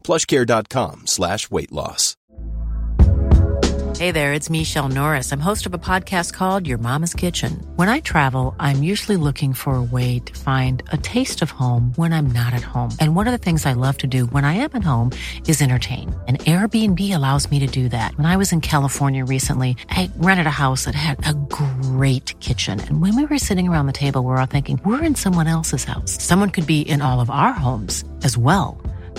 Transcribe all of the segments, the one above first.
plushcare.com slash weight loss. Hey there, it's Michele Norris. I'm host of a podcast called Your Mama's Kitchen. When I travel, I'm usually looking for a way to find a taste of home when I'm not at home. And one of the things I love to do when I am at home is entertain. And Airbnb allows me to do that. When I was in California recently, I rented a house that had a great kitchen. And when we were sitting around the table, we we're all thinking, we're in someone else's house. Someone could be in all of our homes as well.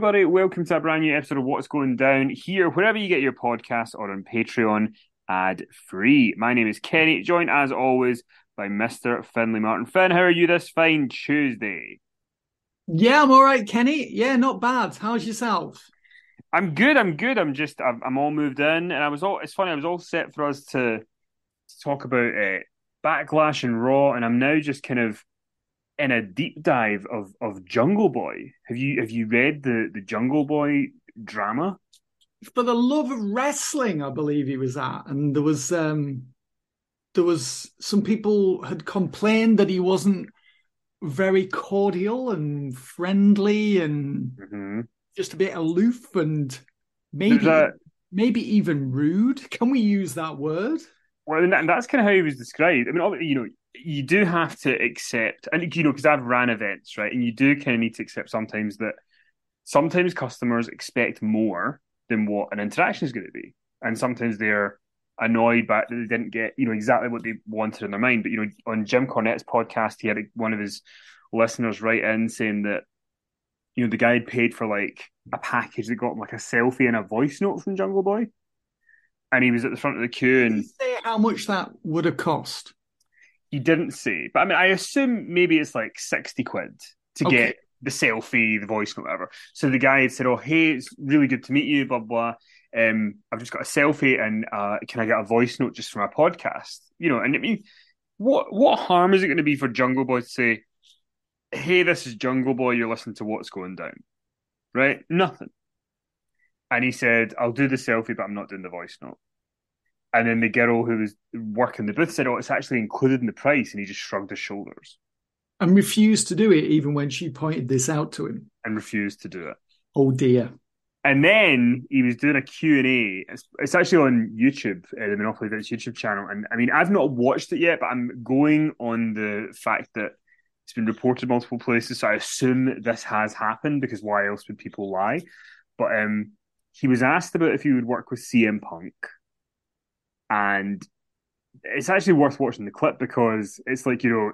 Everybody, welcome to a brand new episode of What's Going Down here, wherever you get your podcasts or on Patreon ad free. My name is Kenny, joined as always by Mr. Finley Martin. Finn, how are you this fine Tuesday? Yeah, I'm all right, Kenny. Yeah, not bad. How's yourself? I'm good. I'm good. I'm just I'm, I'm all moved in, and I was all. It's funny. I was all set for us to, to talk about uh, backlash and Raw, and I'm now just kind of in a deep dive of of Jungle Boy. Have you have you read the the Jungle Boy drama? For the love of wrestling, I believe he was at, and there was um there was some people had complained that he wasn't very cordial and friendly and mm-hmm. just a bit aloof and maybe a, maybe even rude. Can we use that word? Well, and, that's kind of how he was described. I mean, you know, you do have to accept, and you know, because I've ran events, right, and you do kind of need to accept sometimes that sometimes customers expect more than what an interaction is going to be, and sometimes they're annoyed by that they didn't get you know exactly what they wanted in their mind. But you know, on Jim Cornette's podcast, he had one of his listeners write in saying that you know the guy had paid for like a package that got him like a selfie and a voice note from Jungle Boy, and he was at the front of the queue and say how much that would have cost. He didn't say, but I mean, I assume maybe it's like sixty quid to Okay. get the selfie, the voice note, whatever. So the guy had said, "Oh, hey, it's really good to meet you." Blah blah. Um, I've just got a selfie, and uh, can I get a voice note just from a podcast? You know, and I mean, what what harm is it going to be for Jungle Boy to say, "Hey, this is Jungle Boy. You're listening to what's going down," right? Nothing. And he said, "I'll do the selfie, but I'm not doing the voice note." And then the girl who was working the booth said, "Oh, it's actually included in the price," and he just shrugged his shoulders And refused to do it even when she pointed this out to him. and refused to do it. Oh dear. And then he was doing a Q&A. It's, it's actually on YouTube, uh, the Monopoly Events YouTube channel. And I mean, I've not watched it yet, but I'm going on the fact that it's been reported multiple places. So I assume this has happened because why else would people lie? But um, he was asked about if he would work with CM Punk. And it's actually worth watching the clip because it's like, you know,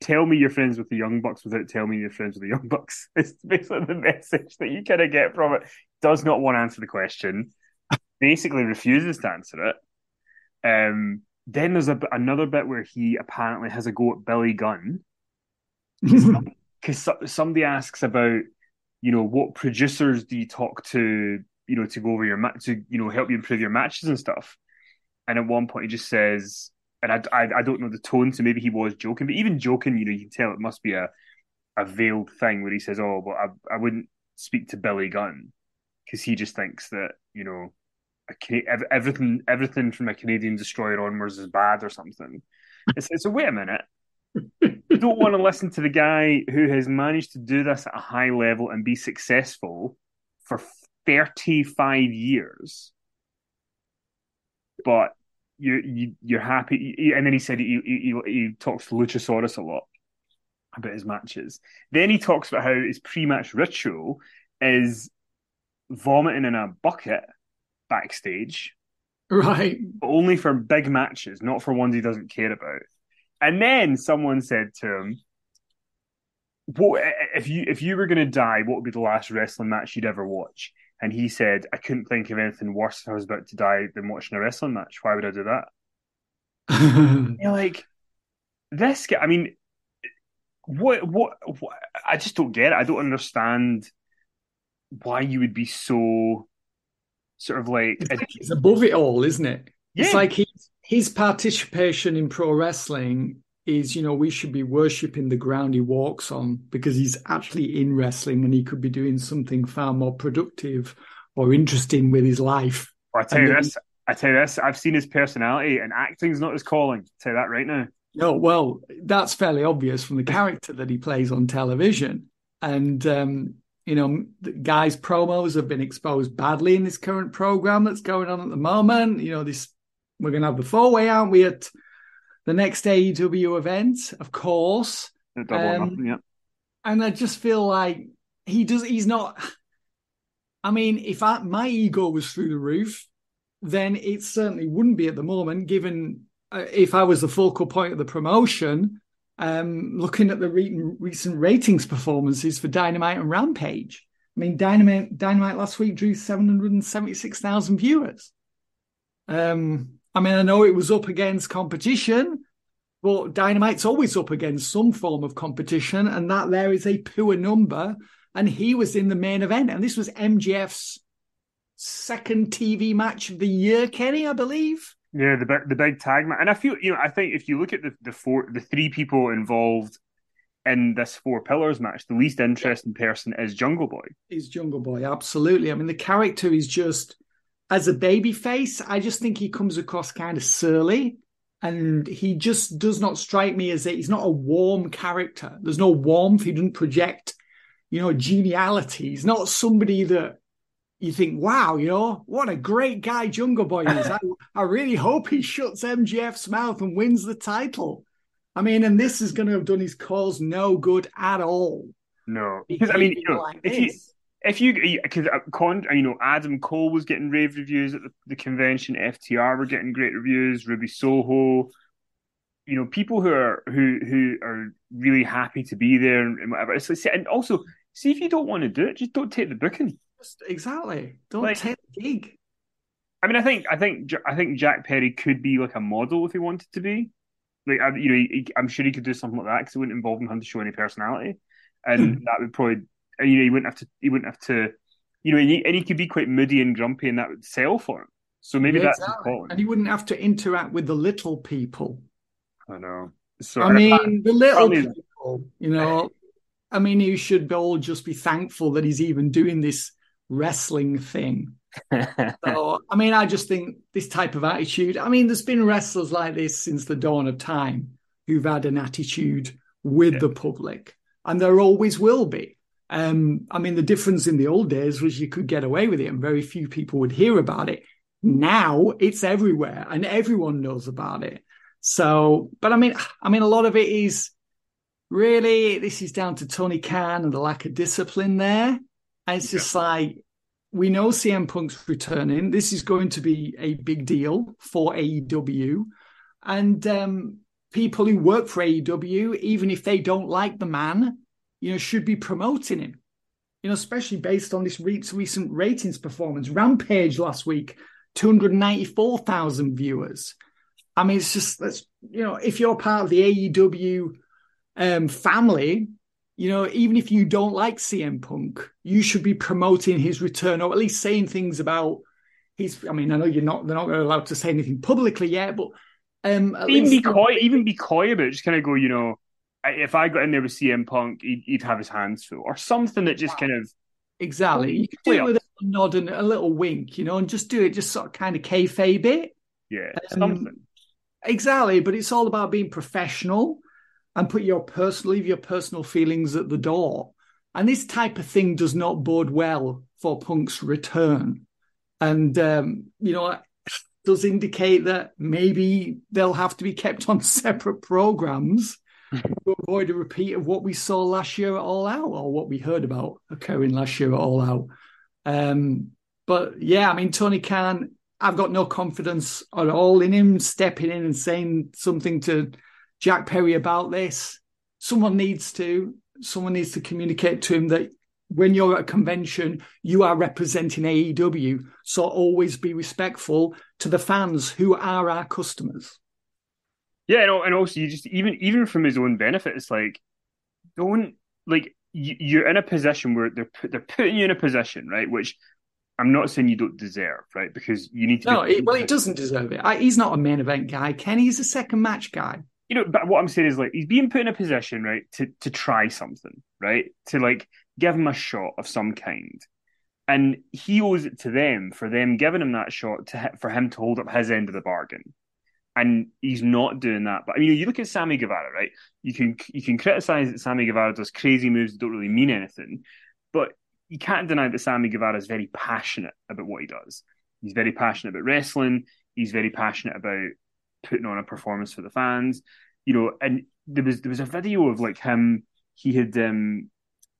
tell me you're friends with the Young Bucks without telling me you're friends with the Young Bucks. It's basically the message that you kind of get from it. Does not want to answer the question. Basically refuses to answer it. Um, then there's a, another bit where he apparently has a go at Billy Gunn because somebody asks about, you know, what producers do you talk to, you know, to go over your match to, you know, help you improve your matches and stuff. And at one point, he just says, and I, I, I don't know the tone, so maybe he was joking, but even joking, you know, you can tell it must be a a veiled thing where he says, "Oh, but I I wouldn't speak to Billy Gunn because he just thinks that you know." everything, everything from a Canadian destroyer onwards is bad or something. It's, a wait a minute you don't want to listen to the guy who has managed to do this at a high level and be successful for 35 years. But you, you you're happy. And then he said he, he, he talks to Luchasaurus a lot about his matches. Then he talks about how his pre-match ritual is vomiting in a bucket backstage, right? But only for big matches, not for ones he doesn't care about. And then someone said to him, "What if you if you were going to die? What would be the last wrestling match you'd ever watch?" And he said, "I couldn't think of anything worse if I was about to die than watching a wrestling match. Why would I do that?" You're like, this guy. I mean, what, what, what? I just don't get it. I don't understand why you would be so sort of like it's above it all, isn't it? Yeah. It's like he's his participation in pro wrestling is, you know, we should be worshipping the ground he walks on because he's actually in wrestling and he could be doing something far more productive or interesting with his life. Well, I tell and you this, I tell you this, I've seen his personality and acting's not his calling. I'll tell you that right now. No, well, that's fairly obvious from the character that he plays on television. And um, you know, the guys' promos have been exposed badly in this current program that's going on at the moment. You know, this we're going to have the four way, aren't we, at the next AEW event, of course. Um, nothing, yeah. And I just feel like he does. He's not. I mean, if I, my ego was through the roof, then it certainly wouldn't be at the moment. Given uh, if I was the focal point of the promotion, um, looking at the re- recent ratings performances for Dynamite and Rampage. I mean, Dynamite Dynamite last week drew seven hundred and seventy six thousand viewers. Um, I mean, I know it was up against competition, but Dynamite's always up against some form of competition, and that there is a poor number. And he was in the main event, and this was MJF's second TV match of the year, Kenny, I believe. Yeah, the big, the big tag match, and I feel you know I think if you look at the the four the three people involved in this four pillars match, the least interesting person is Jungle Boy. Is Jungle Boy absolutely? I mean, the character is just as a baby face, I just think he comes across kind of surly. And he just does not strike me as a, he's not a warm character. There's no warmth. He doesn't project, you know, geniality. He's not somebody that you think, wow, you know, what a great guy Jungle Boy is. I, I really hope he shuts MJF's mouth and wins the title. I mean, and this is going to have done his cause no good at all. No, because I mean, you know, like if you if you because uh, you know Adam Cole was getting rave reviews at the, the, convention, FTR were getting great reviews, Ruby Soho, you know, people who are who who are really happy to be there and whatever. It's like, and also see if you don't want to do it, just don't take the booking. Just, exactly, don't like, take the gig. I mean, I think I think I think Jack Perry could be like a model if he wanted to be. Like, you know, he, I'm sure he could do something like that because it wouldn't involve him having to show any personality, and that would probably Uh, you know, he wouldn't have to. He wouldn't have to. You know, and he, and he could be quite moody and grumpy, and that would sell for him. So maybe yeah, that's exactly. And he wouldn't have to interact with the little people. I know. So I mean, the little people. You know, I mean, you should all just be thankful that he's even doing this wrestling thing. so, I mean, I just think this type of attitude. I mean, there's been wrestlers like this since the dawn of time who've had an attitude with yeah. the public, and there always will be. Um, I mean, the difference in the old days was you could get away with it and very few people would hear about it. Now it's everywhere and everyone knows about it. So, but I mean, I mean, a lot of it is really this is down to Tony Khan and the lack of discipline there. And it's just yeah. like we know CM Punk's returning. This is going to be a big deal for AEW, and um, people who work for AEW, even if they don't like the man, you know, should be promoting him. You know, especially based on this recent ratings performance. Rampage last week, 294,000 viewers. I mean, it's just that's you know, if you're part of the AEW um, family, you know, even if you don't like CM Punk, you should be promoting his return or at least saying things about his. I mean, I know you're not they're not allowed to say anything publicly yet, but um, even least, be coy, even be coy about it. Just kind of go, you know, if I got in there with CM Punk, he'd, he'd have his hands full, or something that just kind of exactly. You can do it with a nod and a little wink, you know, and just do it, just sort of kind of kayfabe it. Yeah, um, something. Exactly, but it's all about being professional and put your personal, leave your personal feelings at the door. And this type of thing does not bode well for Punk's return. And um, you know, does indicate that maybe they'll have to be kept on separate programs to avoid a repeat of what we saw last year at All Out or what we heard about occurring last year at All Out. Um, but yeah, I mean, Tony Khan, I've got no confidence at all in him stepping in and saying something to Jack Perry about this. Someone needs to. Someone needs to communicate to him that when you're at a convention, you are representing AEW. So always be respectful to the fans who are our customers. Yeah, and, and also you just even even from his own benefit, it's like don't like you, are in a position where they're they're putting you in a position right, which I'm not saying you don't deserve, right? Because you need to. No, it, well, he doesn't deserve it. I, he's not a main event guy. Kenny, he's a second match guy. You know, but what I'm saying is like he's being put in a position, right, to to try something, right, to like give him a shot of some kind. And he owes it to them for them giving him that shot to for him to hold up his end of the bargain. And he's not doing that. But I mean, you look at Sammy Guevara, right? You can you can criticize that Sammy Guevara does crazy moves that don't really mean anything, but you can't deny that Sammy Guevara is very passionate about what he does. He's very passionate about wrestling. He's very passionate about putting on a performance for the fans. You know, and there was there was a video of like him. He had um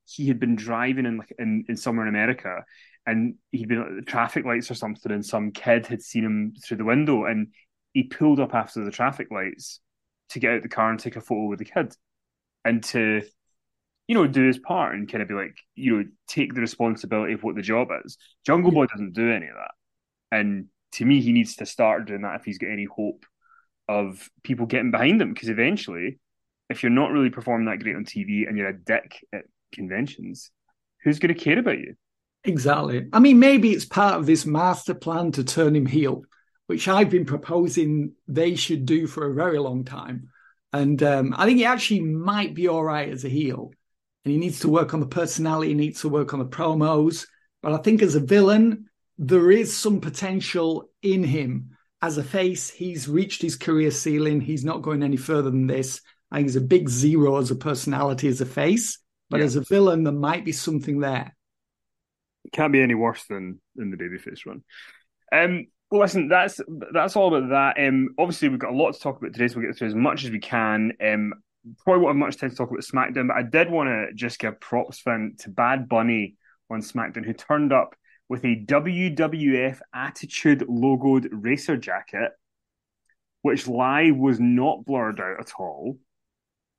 he had been driving in like in, in somewhere in America and he'd been at the traffic lights or something and some kid had seen him through the window and he pulled up after the traffic lights to get out the car and take a photo with the kid and to you know do his part and kind of be like you know take the responsibility of what the job is. Jungle boy doesn't do any of that. And to me he needs to start doing that if he's got any hope of people getting behind him. Because eventually if you're not really performing that great on tv and you're a dick at conventions, who's going to care about you? Exactly. I mean, maybe it's part of this master plan to turn him heel, which I've been proposing they should do for a very long time. And um, I think he actually might be all right as a heel. And he needs to work on the personality, he needs to work on the promos. But I think as a villain, there is some potential in him. As a face, he's reached his career ceiling. He's not going any further than this. I think he's a big zero as a personality, as a face. But yeah. as a villain, there might be something there. It can't be any worse than than the babyface run. Um, well, listen, that's that's all about that. Um, obviously, we've got a lot to talk about today, so we'll get through as much as we can. Um, probably won't have much time to talk about SmackDown, but I did want to just give props to Bad Bunny on SmackDown, who turned up with a WWF Attitude logoed racer jacket, which lie was not blurred out at all.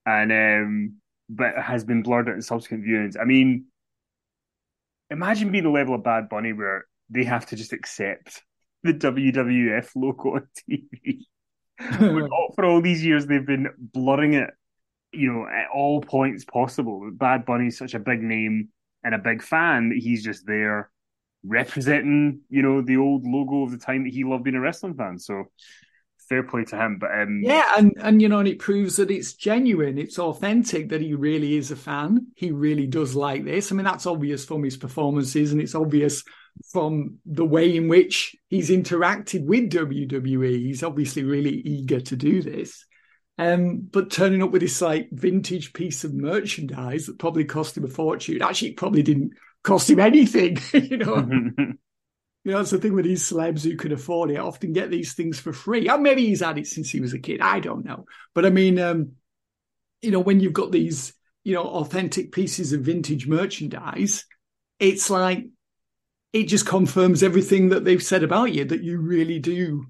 And um, but has been blurred out in subsequent viewings. I mean, imagine being the level of Bad Bunny where they have to just accept the WWF logo on TV. for all these years, they've been blurring it, you know, at all points possible. Bad Bunny's such a big name and a big fan that he's just there representing, you know, the old logo of the time that he loved being a wrestling fan. So fair play to him. But um, yeah, and and you know, and it proves that it's genuine, it's authentic, that he really is a fan. He really does like this. I mean, that's obvious from his performances, and it's obvious from the way in which he's interacted with WWE. He's obviously really eager to do this. Um, but turning up with this like vintage piece of merchandise that probably cost him a fortune. Actually, it probably didn't cost him anything, you know. You know, that's the thing with these celebs who can afford it often get these things for free. Or maybe he's had it since he was a kid. I don't know. But I mean, um, you know, when you've got these, you know, authentic pieces of vintage merchandise, it's like it just confirms everything that they've said about you that you really do,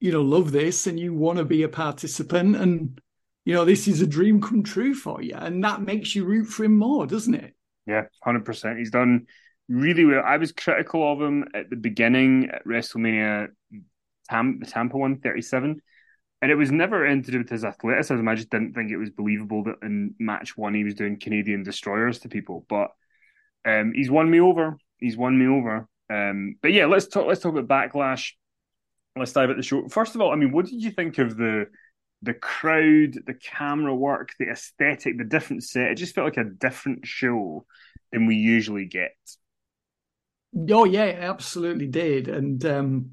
you know, love this and you want to be a participant. And you know, this is a dream come true for you. And that makes you root for him more, doesn't it? Yeah, 100%. He's done really well. I was critical of him at the beginning at WrestleMania Tam- Tampa 137 And it was never to with his athleticism. I just didn't think it was believable that in match one he was doing Canadian destroyers to people. But um, he's won me over. He's won me over. Um, but yeah, let's talk. Let's talk about backlash. Let's dive at the show. First of all, I mean, what did you think of the the crowd, the camera work, the aesthetic, the different set? It just felt like a different show than we usually get. Oh yeah, it absolutely did. And um,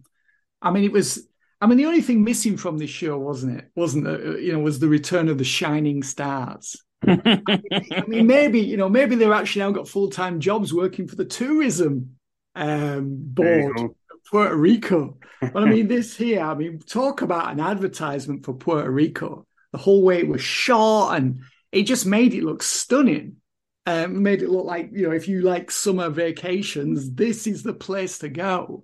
I mean, it was. I mean, the only thing missing from this show wasn't it? Wasn't it? Uh, you know, was the return of the shining stars. I mean, maybe you know, maybe they've actually now got full time jobs working for the tourism um, board of Puerto Rico. But I mean, this here, I mean, talk about an advertisement for Puerto Rico. The whole way it was shot, and it just made it look stunning. Um, made it look like you know, if you like summer vacations, this is the place to go.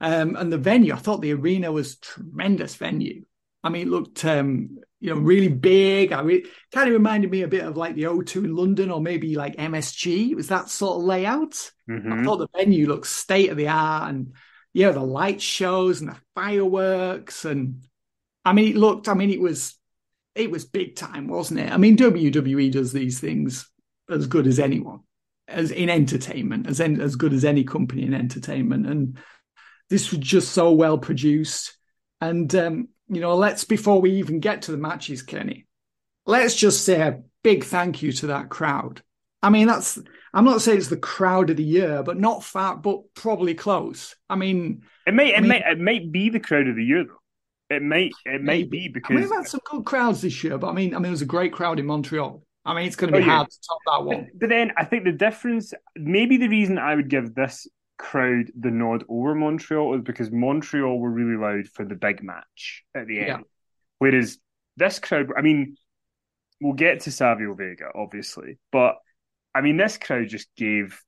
Um, and the venue, I thought the arena was tremendous venue. I mean, it looked um, you know really big. I mean, kind of reminded me a bit of like the O2 in London, or maybe like MSG. It was that sort of layout. Mm-hmm. I thought the venue looked state of the art, and yeah, the light shows and the fireworks, and I mean, it looked. I mean, it was it was big time, wasn't it? I mean, WWE does these things as good as anyone, as in entertainment, as as good as any company in entertainment, and this was just so well produced. And um, you know, let's before we even get to the matches, Kenny, let's just say a big thank you to that crowd. I mean, that's I'm not saying it's the crowd of the year, but not far, but probably close. I mean, it may, it I mean, may, it might be the crowd of the year though. It may, it may be because I mean, we've had some good crowds this year, but I mean, I mean, it was a great crowd in Montreal. I mean, it's going to be oh, yeah. hard to top that one. But, but then I think the difference, maybe the reason I would give this crowd the nod over Montreal is because Montreal were really loud for the big match at the end. Yeah. Whereas this crowd, I mean, we'll get to Savio Vega, obviously, but I mean, this crowd just gave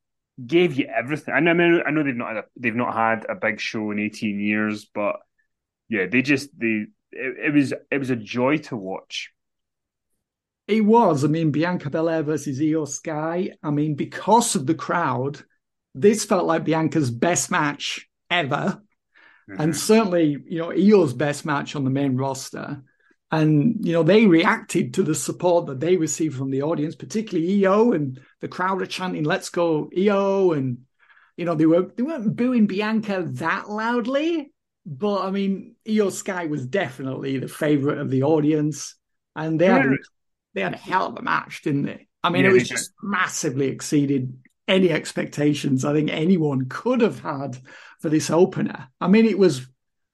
gave you everything. I know, I know they've not had a, they've not had a big show in eighteen years, but yeah, they just they it, it was it was a joy to watch. It was. I mean, Bianca Belair versus Iyo Sky. I mean, because of the crowd, this felt like Bianca's best match ever. Mm-hmm. And certainly, you know, Iyo's best match on the main roster. And, you know, they reacted to the support that they received from the audience, particularly Iyo and the crowd are chanting, let's go, Iyo. And, you know, they were they weren't booing Bianca that loudly. But I mean, Iyo Sky was definitely the favorite of the audience. And they had they had a hell of a match, didn't they? I mean, yeah, it was just massively exceeded any expectations I think anyone could have had for this opener. I mean, it was.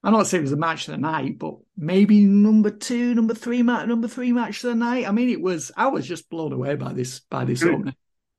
I'm not saying it was a match of the night, but maybe number two, number three match, number three match of the night. I mean, it was. I was just blown away by this by this it, opener.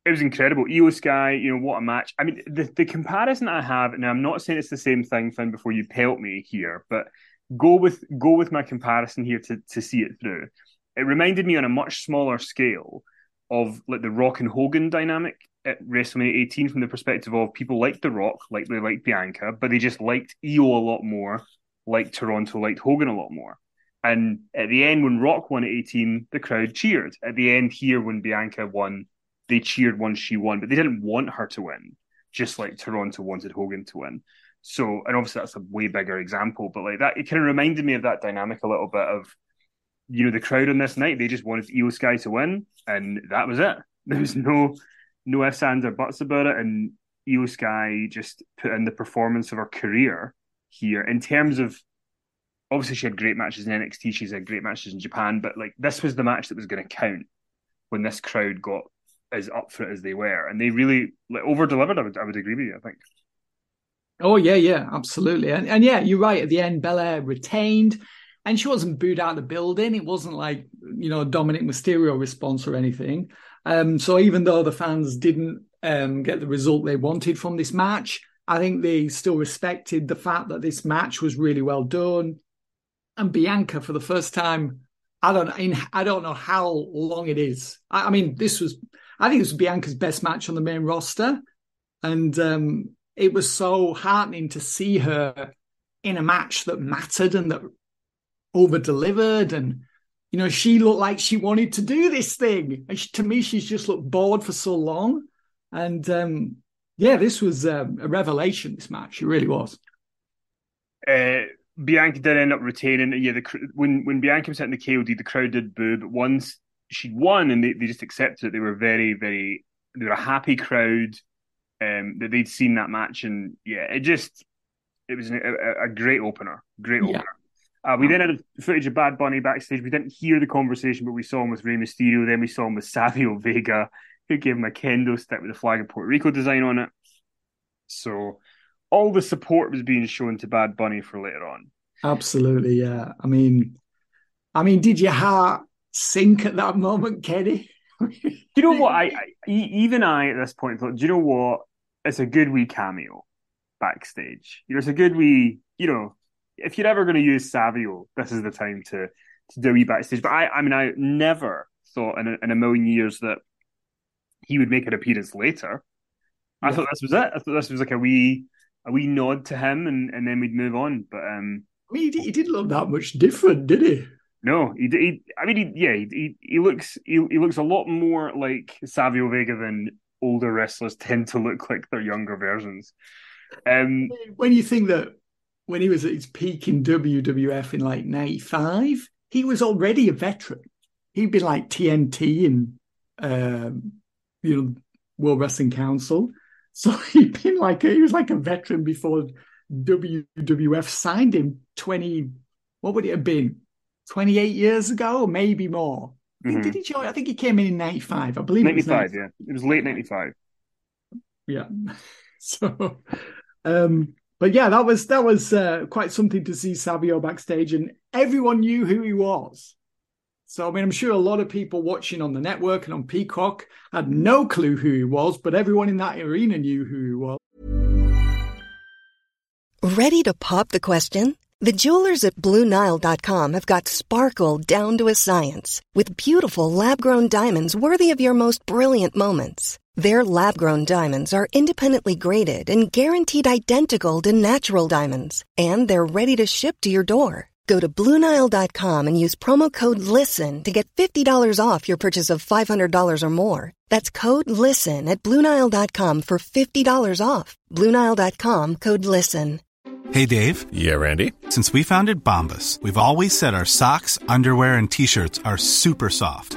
It was incredible. Iyo Sky, you know what a match. I mean, the the comparison I have, and I'm not saying it's the same thing, Finn. Before you pelt me here, but go with go with my comparison here to to see it through. It reminded me on a much smaller scale of like the Rock and Hogan dynamic at WrestleMania 18 from the perspective of people liked The Rock, like they liked Bianca, but they just liked Iyo a lot more, liked Toronto, liked Hogan a lot more. And at the end, when Rock won at 18, the crowd cheered. At the end here, when Bianca won, they cheered once she won, but they didn't want her to win, just like Toronto wanted Hogan to win. So, and obviously that's a way bigger example, but like that, it kind of reminded me of that dynamic a little bit of, you know, the crowd on this night, they just wanted Iyo Sky to win, and that was it. There was no no ifs, ands, or buts about it. And Iyo Sky just put in the performance of her career here in terms of obviously she had great matches in NXT, she's had great matches in Japan, but like this was the match that was going to count when this crowd got as up for it as they were, and they really like over delivered. I would I would agree with you. I think. Oh yeah, yeah, absolutely, and and yeah, you're right. At the end, Belair retained, and she wasn't booed out of the building. It wasn't like you know Dominik Mysterio response or anything. Um, so even though the fans didn't um, get the result they wanted from this match, I think they still respected the fact that this match was really well done. And Bianca, for the first time, I don't in I don't know how long it is. I, I mean, this was I think it was Bianca's best match on the main roster, and um, it was so heartening to see her in a match that mattered and that over delivered and you know, she looked like she wanted to do this thing. And she, to me, she's just looked bored for so long. And um, yeah, this was um, a revelation. This match, it really was. Uh, Bianca did end up retaining. Yeah, the, when when Bianca was hitting the KOD, the crowd did boo. But once she won and they, they just accepted it, they were very, very. They were a happy crowd. Um, that they'd seen that match, and yeah, it just it was a, a great opener. Great opener. Uh, we then had footage of Bad Bunny backstage. We didn't hear the conversation, but we saw him with Rey Mysterio. Then we saw him with Savio Vega, who gave him a kendo stick with the flag of Puerto Rico design on it. So all the support was being shown to Bad Bunny for later on. Absolutely, yeah. I mean, I mean, did your heart sink at that moment, Kenny? do you know what? I, I even I at this point thought, do you know what? It's a good wee cameo backstage. You know, it's a good wee, you know, if you're ever going to use Savio, this is the time to to do a wee backstage. But I, I mean, I never thought in a, in a million years that he would make an appearance later. I yeah. thought this was it. I thought this was like a wee a wee nod to him, and, and then we'd move on. But um, I mean, he, he didn't look that much different, did he? No, he, he I mean, he, yeah, he, he looks he, he looks a lot more like Savio Vega than older wrestlers tend to look like their younger versions. Um, when you think that when he was at his peak in WWF in like 95, he was already a veteran. He'd been like TNT and, um, you know, World Wrestling Council. So he'd been like, a, he was like a veteran before WWF signed him 20, what would it have been? 28 years ago, maybe more. Mm-hmm. Did he join? I think he came in in 95. I believe 95, yeah. It was late 95. Yeah. So, um, but yeah, that was that was uh, quite something to see Savio backstage, and everyone knew who he was. So I mean, I'm sure a lot of people watching on the network and on Peacock had no clue who he was, but everyone in that arena knew who he was. Ready to pop the question? The jewelers at BlueNile.com have got sparkle down to a science with beautiful lab-grown diamonds worthy of your most brilliant moments. Their lab grown diamonds are independently graded and guaranteed identical to natural diamonds, and they're ready to ship to your door. Go to Bluenile.com and use promo code LISTEN to get $50 off your purchase of $500 or more. That's code LISTEN at Bluenile.com for $50 off. Bluenile.com code LISTEN. Hey, Dave. Yeah, Randy. Since we founded Bombas, we've always said our socks, underwear, and t shirts are super soft.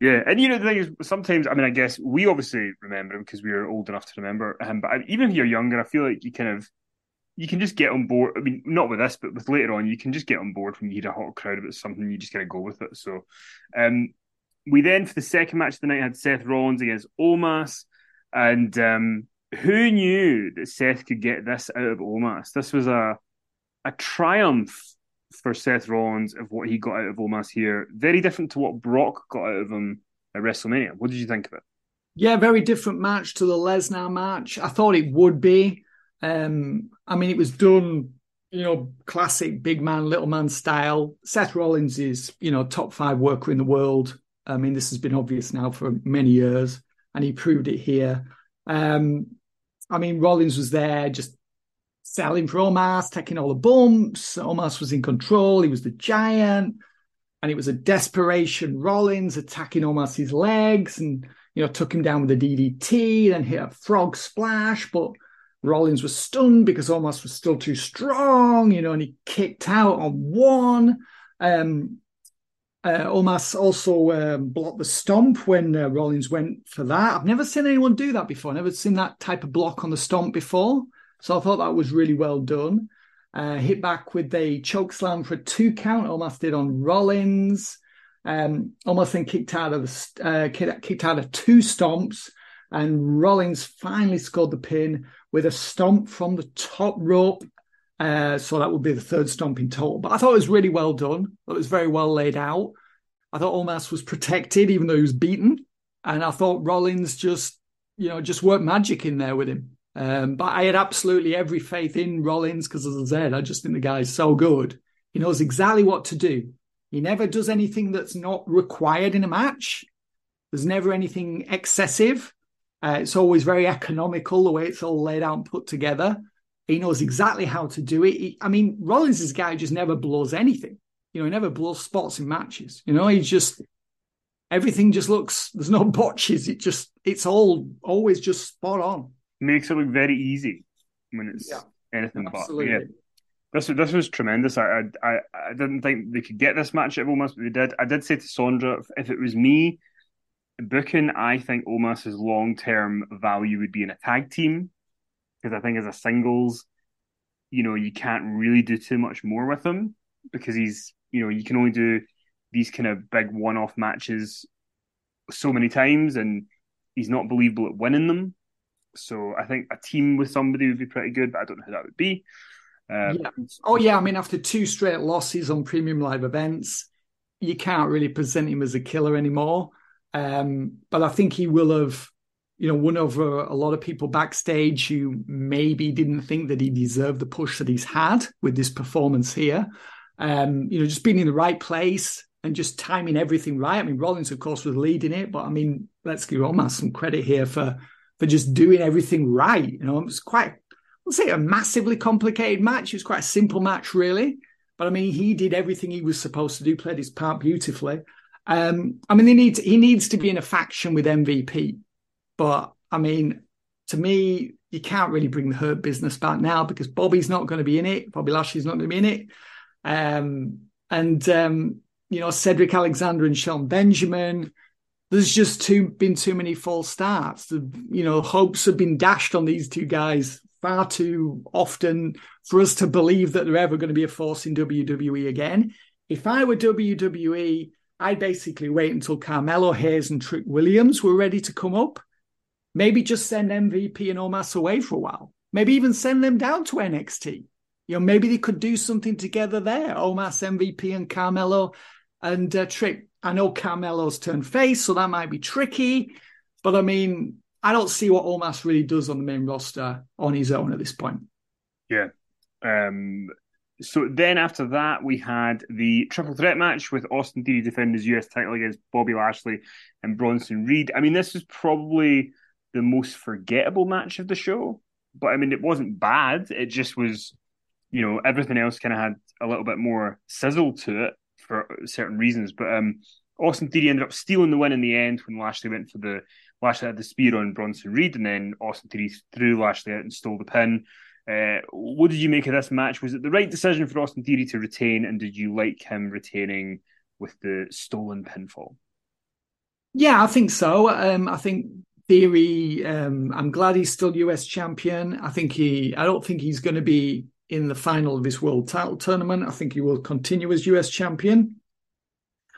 Yeah, and you know the thing is, sometimes I mean, I guess we obviously remember him because we were old enough to remember him. But even if you're younger, I feel like you kind of you can just get on board. I mean, not with this, but with later on, you can just get on board when you hear a hot crowd about something. You just kind of go with it. So, um, we then for the second match of the night had Seth Rollins against Omos, and um, who knew that Seth could get this out of Omos? This was a a triumph for Seth Rollins of what he got out of Omos here. Very different to what Brock got out of him at WrestleMania. What did you think of it? Yeah, very different match to the Lesnar match. I thought it would be. Um, I mean, it was done, you know, classic big man, little man style. Seth Rollins is, you know, top five worker in the world. I mean, this has been obvious now for many years, and he proved it here. Um, I mean, Rollins was there just selling for Omos, taking all the bumps. Omos was in control. He was the giant. And it was a desperation Rollins attacking Omos's legs and, you know, took him down with a DDT, then hit a frog splash. But Rollins was stunned because Omos was still too strong, you know, and he kicked out on one. Um, uh, Omos also um, blocked the stomp when uh, Rollins went for that. I've never seen anyone do that before. I've Never seen that type of block on the stomp before. So I thought that was really well done. Uh, hit back with a choke slam for a two count, almost did on Rollins. Um, almost then kicked out of uh, kicked out of two stomps, and Rollins finally scored the pin with a stomp from the top rope. Uh, so that would be the third stomp in total. But I thought it was really well done. It was very well laid out. I thought Omos was protected, even though he was beaten. and I thought Rollins just you know just worked magic in there with him. Um, but I had absolutely every faith in Rollins because, as I said, I just think the guy's so good. He knows exactly what to do. He never does anything that's not required in a match. There's never anything excessive. Uh, it's always very economical the way it's all laid out and put together. He knows exactly how to do it. He, I mean, Rollins is a guy who just never blows anything. You know, he never blows spots in matches. You know, he just everything just looks. There's no botches. It just it's all always just spot on. Makes it look very easy when it's yeah, anything absolutely. but. Yeah. This this was tremendous. I, I I didn't think they could get this match at Omos, but they did. I did say to Sondra, if, if it was me booking, I think Omos's long term value would be in a tag team because I think as a singles, you know, you can't really do too much more with him because he's, you know, you can only do these kind of big one off matches so many times and he's not believable at winning them. So I think a team with somebody would be pretty good, but I don't know who that would be. Um, yeah. Oh yeah, I mean after two straight losses on premium live events, you can't really present him as a killer anymore. Um, but I think he will have, you know, won over a lot of people backstage who maybe didn't think that he deserved the push that he's had with this performance here. Um, you know, just being in the right place and just timing everything right. I mean, Rollins, of course, was leading it, but I mean, let's give Omos some credit here for for just doing everything right. You know, it was quite, let's say, a massively complicated match. It was quite a simple match, really. But I mean, he did everything he was supposed to do, played his part beautifully. Um, I mean, he needs he needs to be in a faction with MVP, but I mean, to me, you can't really bring the Hurt business back now because Bobby's not going to be in it. Bobby Lashley's not going to be in it, um, and um, you know Cedric Alexander and Shelton Benjamin. There's just too been too many false starts. The, you know, hopes have been dashed on these two guys far too often for us to believe that they're ever going to be a force in WWE again. If I were WWE, I'd basically wait until Carmelo Hayes and Trick Williams were ready to come up. Maybe just send MVP and Omos away for a while. Maybe even send them down to NXT. You know, maybe they could do something together there. Omos, MVP, and Carmelo and uh, Trick. I know Carmelo's turned face, so that might be tricky. But I mean, I don't see what Omos really does on the main roster on his own at this point. Yeah. Um, so then after that, we had the triple threat match with Austin Theory defending his US title against Bobby Lashley and Bronson Reed. I mean, this is probably the most forgettable match of the show, but I mean, it wasn't bad. It just was, you know, everything else kind of had a little bit more sizzle to it for certain reasons. But um, Austin Theory ended up stealing the win in the end when Lashley went for the Lashley had the spear on Bronson Reed, and then Austin Theory threw Lashley out and stole the pin. Uh, what did you make of this match? Was it the right decision for Austin Theory to retain, and did you like him retaining with the stolen pinfall? Yeah, I think so. Um, I think Theory. Um, I'm glad he's still US champion. I think he. I don't think he's going to be in the final of this world title tournament. I think he will continue as US champion,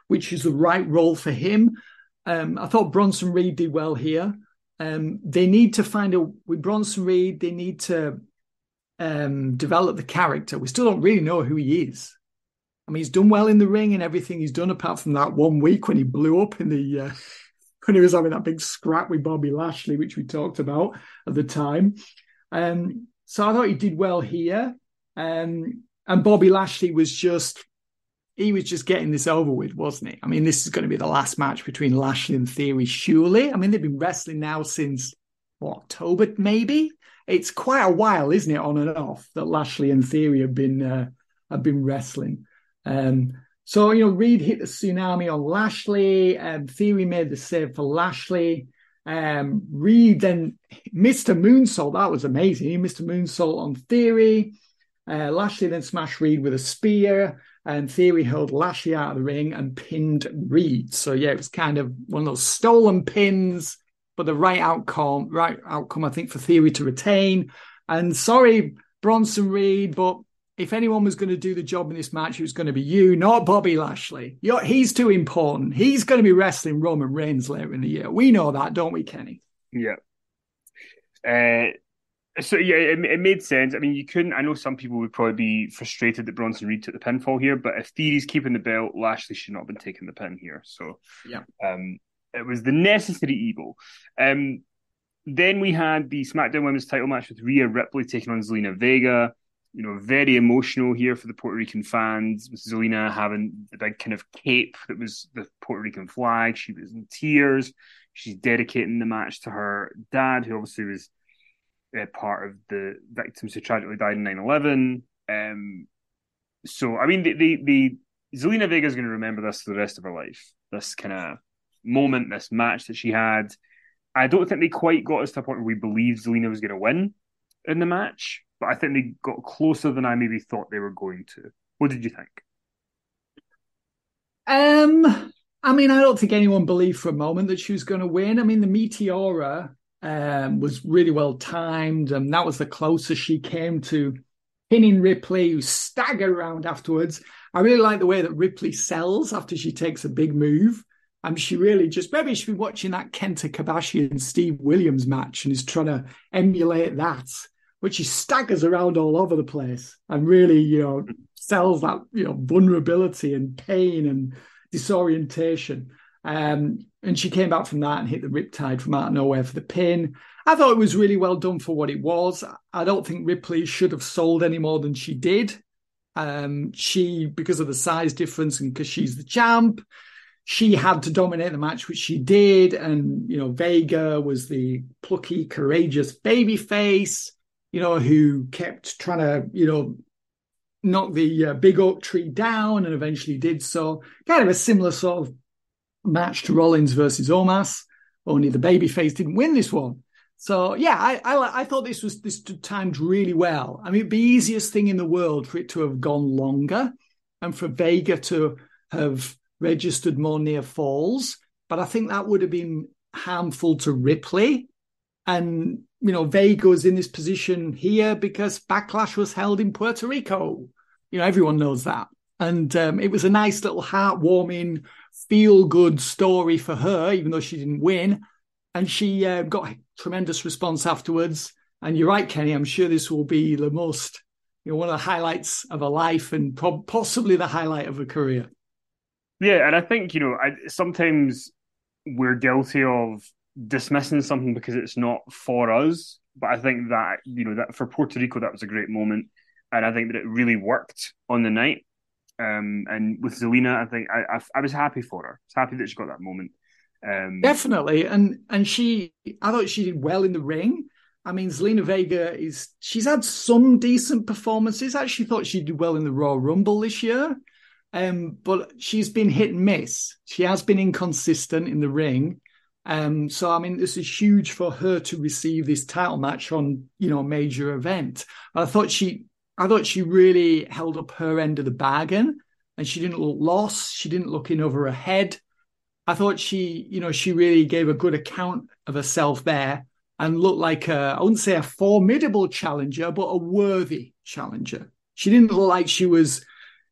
which is the right role for him. Um, I thought Bronson Reed did well here. Um, they need to find a with Bronson Reed. They need to um, develop the character. We still don't really know who he is. I mean, he's done well in the ring and everything he's done, apart from that one week when he blew up in the uh, when he was having that big scrap with Bobby Lashley, which we talked about at the time. Um, so I thought he did well here. Um, and Bobby Lashley was just he was just getting this over with, wasn't he? I mean, this is going to be the last match between Lashley and Theory, surely. I mean, they've been wrestling now since what, October, maybe it's quite a while, isn't it, on and off that Lashley and Theory have been uh, have been wrestling. Um, so you know, Reed hit the tsunami on Lashley. Um, Theory made the save for Lashley. Um, Reed then Mr. Moonsault. That was amazing. He missed a moonsault on Theory. Uh, Lashley then smashed Reed with a spear, and Theory held Lashley out of the ring and pinned Reed. So yeah, it was kind of one of those stolen pins but the right outcome, right outcome, I think, for Theory to retain. And sorry, Bronson Reed, but if anyone was going to do the job in this match, it was going to be you, not Bobby Lashley. You're, he's too important. He's going to be wrestling Roman Reigns later in the year. We know that, don't we, Kenny? Yeah. Uh, so yeah, it, it, made sense. I mean, you couldn't. I know some people would probably be frustrated that Bronson Reed took the pinfall here, but if Theory's keeping the belt, Lashley should not have been taking the pin here. So yeah, um, it was the necessary evil. Um, then we had the SmackDown Women's Title match with Rhea Ripley taking on Zelina Vega. You know, very emotional here for the Puerto Rican fans. Zelina having the big kind of cape that was the Puerto Rican flag. She was in tears. She's dedicating the match to her dad, who obviously was uh, part of the victims who tragically died in 9 11. Um, so, I mean, the, the, the Zelina Vega is going to remember this for the rest of her life. This kind of moment, this match that she had. I don't think they quite got us to a point where we believed Zelina was going to win in the match, but I think they got closer than I maybe thought they were going to. What did you think? Um, I mean, I don't think anyone believed for a moment that she was going to win. I mean, the Meteora um, was really well timed, and that was the closest she came to pinning Ripley, who staggered around afterwards. I really like the way that Ripley sells after she takes a big move. And she really just maybe she's been watching that Kenta Kobashi and Steve Williams match and is trying to emulate that, which she staggers around all over the place and really, you know, sells that, you know, vulnerability and pain and disorientation. Um, and she came back from that and hit the riptide from out of nowhere for the pin. I thought it was really well done for what it was. I don't think Ripley should have sold any more than she did. Um, she, because of the size difference and because she's the champ, she had to dominate the match, which she did. And, you know, Vega was the plucky, courageous baby face, you know, who kept trying to, you know, knock the uh, big oak tree down and eventually did so. Kind of a similar sort of match to Rollins versus Omos, only the baby face didn't win this one. So yeah, I, I, I thought this was this timed really well. I mean, it'd be easiest thing in the world for it to have gone longer, and for Vega to have registered more near falls. But I think that would have been harmful to Ripley, and you know Vega was in this position here because Backlash was held in Puerto Rico. You know, everyone knows that, and um, it was a nice little heartwarming, feel good story for her, even though she didn't win and she uh, got tremendous response afterwards. And you're right, Kenny. I'm sure this will be the most, you know, one of the highlights of her life and pro- possibly the highlight of her career. Yeah, and I think you know, I, sometimes we're guilty of dismissing something because it's not for us. But I think that you know that for Puerto Rico, that was a great moment, and I think that it really worked on the night. Um, and with Zelina, I think I, I, I was happy for her. I was happy that she got that moment. Um, Definitely, and and she, I thought she did well in the ring. I mean, Zelina Vega is she's had some decent performances. I actually thought she did well in the Raw Rumble this year, um, but she's been hit and miss. She has been inconsistent in the ring. Um, so I mean, this is huge for her to receive this title match on you know a major event. I thought she, I thought she really held up her end of the bargain, and she didn't look lost. She didn't look in over her head. I thought she, you know, she really gave a good account of herself there and looked like a, I wouldn't say a formidable challenger, but a worthy challenger. She didn't look like she was,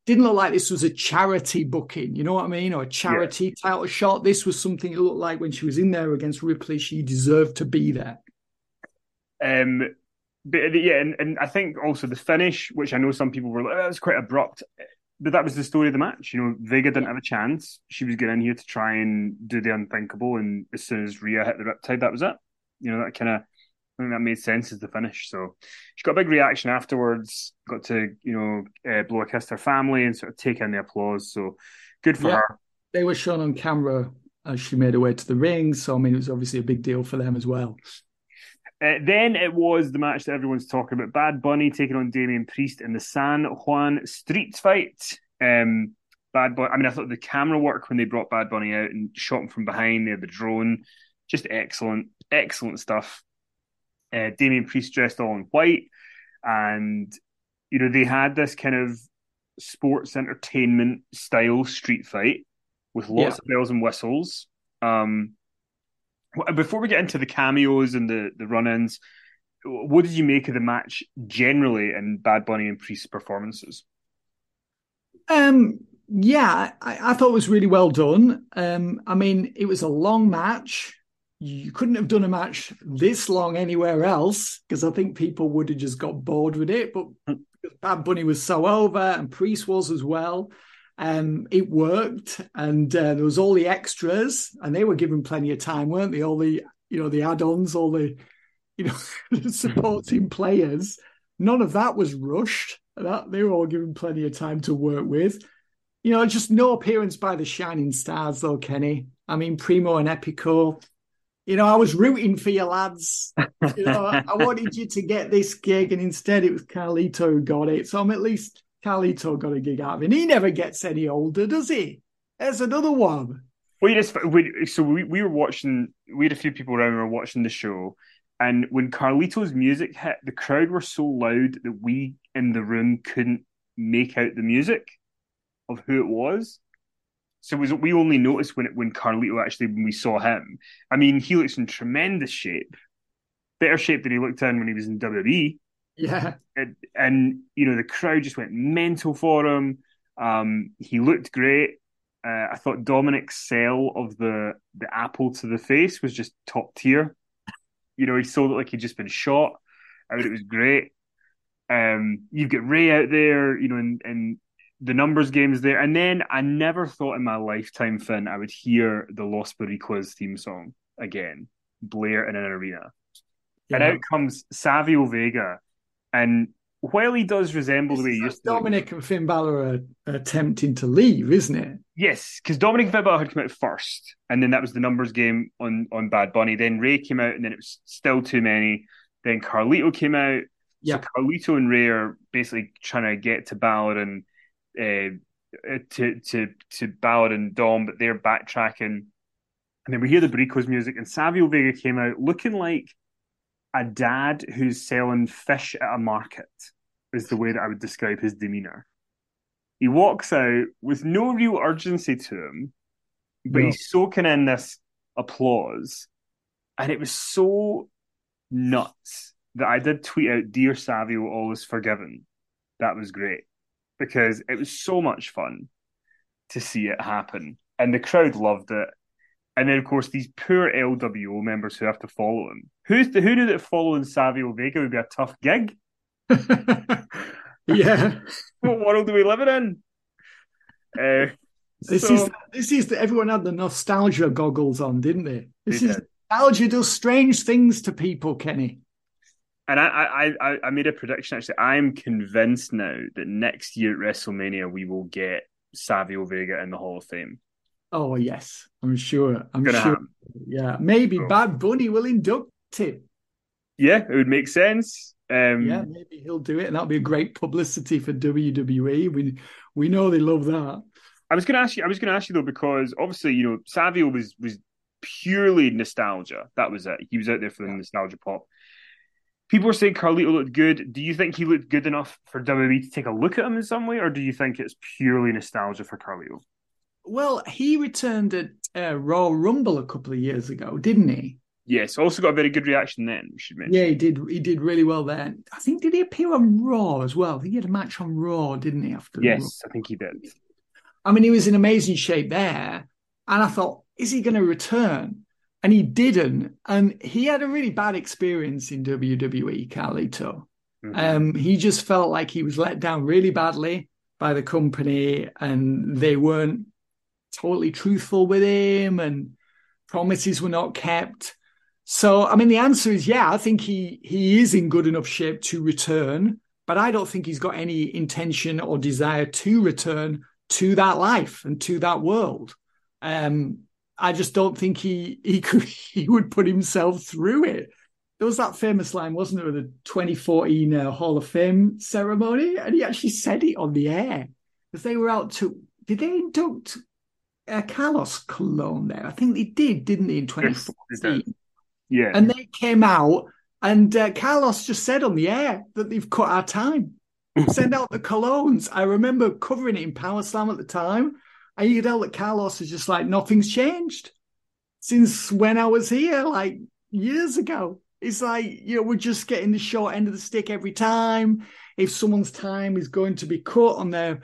didn't look like this was a charity booking, you know what I mean? Or a charity yeah. title shot. This was something it looked like when she was in there against Ripley, she deserved to be there. Um, but yeah, and, and I think also the finish, which I know some people were like, oh, that was quite abrupt but that was the story of the match. You know, Vega didn't have a chance. She was getting in here to try and do the unthinkable, and as soon as Rhea hit the riptide, that was it. You know, that kind of I think that made sense as the finish. So she got a big reaction afterwards. Got to you know uh, blow a kiss to her family and sort of take in the applause. So good for yeah. her. They were shown on camera as she made her way to the ring. So I mean, it was obviously a big deal for them as well. Uh, then it was the match that everyone's talking about: Bad Bunny taking on Damian Priest in the San Juan Street Fight. Um, Bad Bunny. I mean, I thought the camera work when they brought Bad Bunny out and shot him from behind. They had the drone, just excellent, excellent stuff. Uh, Damian Priest dressed all in white, and you know they had this kind of sports entertainment style street fight with lots yeah. of bells and whistles. Um, before we get into the cameos and the, the run ins, what did you make of the match generally in Bad Bunny and Priest's performances? Um, yeah, I, I, thought it was really well done. Um, I mean, it was a long match. You couldn't have done a match this long anywhere else because I think people would have just got bored with it. But hmm. Bad Bunny was so over and Priest was as well. Um, it worked, and uh, there was all the extras, and they were given plenty of time, weren't they? All the you know the add-ons, all the you know supporting players. None of that was rushed. That they were all given plenty of time to work with. You know, just no appearance by the shining stars, though, Kenny. I mean, Primo and Epico. You know, I was rooting for you lads. You know, I, I wanted you to get this gig, and instead it was Carlito who got it. So I'm at least Carlito got a gig out of it. And he never gets any older, does he? There's another one. We just we, so we, we were watching. We had a few people around. We were watching the show, and when Carlito's music hit, the crowd were so loud that we in the room couldn't make out the music of who it was. So was we only noticed when it, when Carlito actually when we saw him. I mean, he looks in tremendous shape, better shape than he looked in when he was in WWE. Yeah, and, and you know the crowd just went mental for him. Um, he looked great. Uh, I thought Dominik's sell of the the apple to the face was just top tier. You know, he sold it like he'd just been shot. I mean, it was great. Um, you've got Rey out there, you know, and, and the numbers games there. And then I never thought in my lifetime, Finn, I would hear the Los Boricuas theme song again, Blair in an arena. Yeah. And out comes Savio Vega. And while he does resemble the way he used to. Dominik and Finn Balor are attempting to leave, isn't it? Yes, because Dominik and Finn Balor had come out first, and then that was the numbers game on, on Bad Bunny. Then Rey came out, and then it was still too many. Then Carlito came out. Yeah. So Carlito and Rey are basically trying to get to Balor and uh, to to to Balor and Dom, but they're backtracking. And then we hear the Boricuas music, and Savio Vega came out looking like a dad who's selling fish at a market, is the way that I would describe his demeanor. He walks out with no real urgency to him, but no. he's soaking in this applause. And it was so nuts that I did tweet out, Dear Savio, all is forgiven. That was great because it was so much fun to see it happen. And the crowd loved it. And then, of course, these poor LWO members who have to follow him. Who's the, who knew that following Savio Vega would be a tough gig? yeah. what world are we living in? Uh, this so, is this is the, everyone had the nostalgia goggles on, didn't they? This they is did. nostalgia does strange things to people, Kenny. And I, I, I made a prediction actually. I'm convinced now that next year at WrestleMania we will get Savio Vega in the Hall of Fame. Oh yes, I'm sure. I'm sure. Happen. Yeah, maybe so. Bad Bunny will induct him. Yeah, it would make sense. Um, yeah, maybe he'll do it, and that'll be a great publicity for WWE. We we know they love that. I was going to ask you. I was going to ask you though, because obviously, you know, Savio was was purely nostalgia. That was it. He was out there for the yeah. nostalgia pop people are saying Carlito looked good. Do you think he looked good enough for WWE to take a look at him in some way, or do you think it's purely nostalgia for Carlito? Well, he returned at uh, Royal Rumble a couple of years ago, didn't he? Yes, also got a very good reaction then. We should mention. Yeah, he did. He did really well then. I think did he appear on Raw as well? I think he had a match on Raw, didn't he? After yes, I think he did. I mean, he was in amazing shape there, and I thought, is he going to return? and he didn't. And he had a really bad experience in WWE, Carlito. Mm-hmm. Um, he just felt like he was let down really badly by the company, and they weren't totally truthful with him, and promises were not kept. So, I mean, the answer is yeah. I think he he is in good enough shape to return, but I don't think he's got any intention or desire to return to that life and to that world. Um, I just don't think he he could he would put himself through it. There was that famous line, wasn't there, the 2014 uh, Hall of Fame ceremony, and he actually said it on the air because they were out to. Did they induct uh, Carlos Colon there? I think they did, didn't they, in 2014? yeah. And they came out, and uh, Carlos just said on the air that they've cut our time. Send out the Colons. I remember covering it in Power Slam at the time and you could tell that Carlos is just like nothing's changed since when I was here, like years ago. It's like, you know, we're just getting the short end of the stick every time. If someone's time is going to be cut on their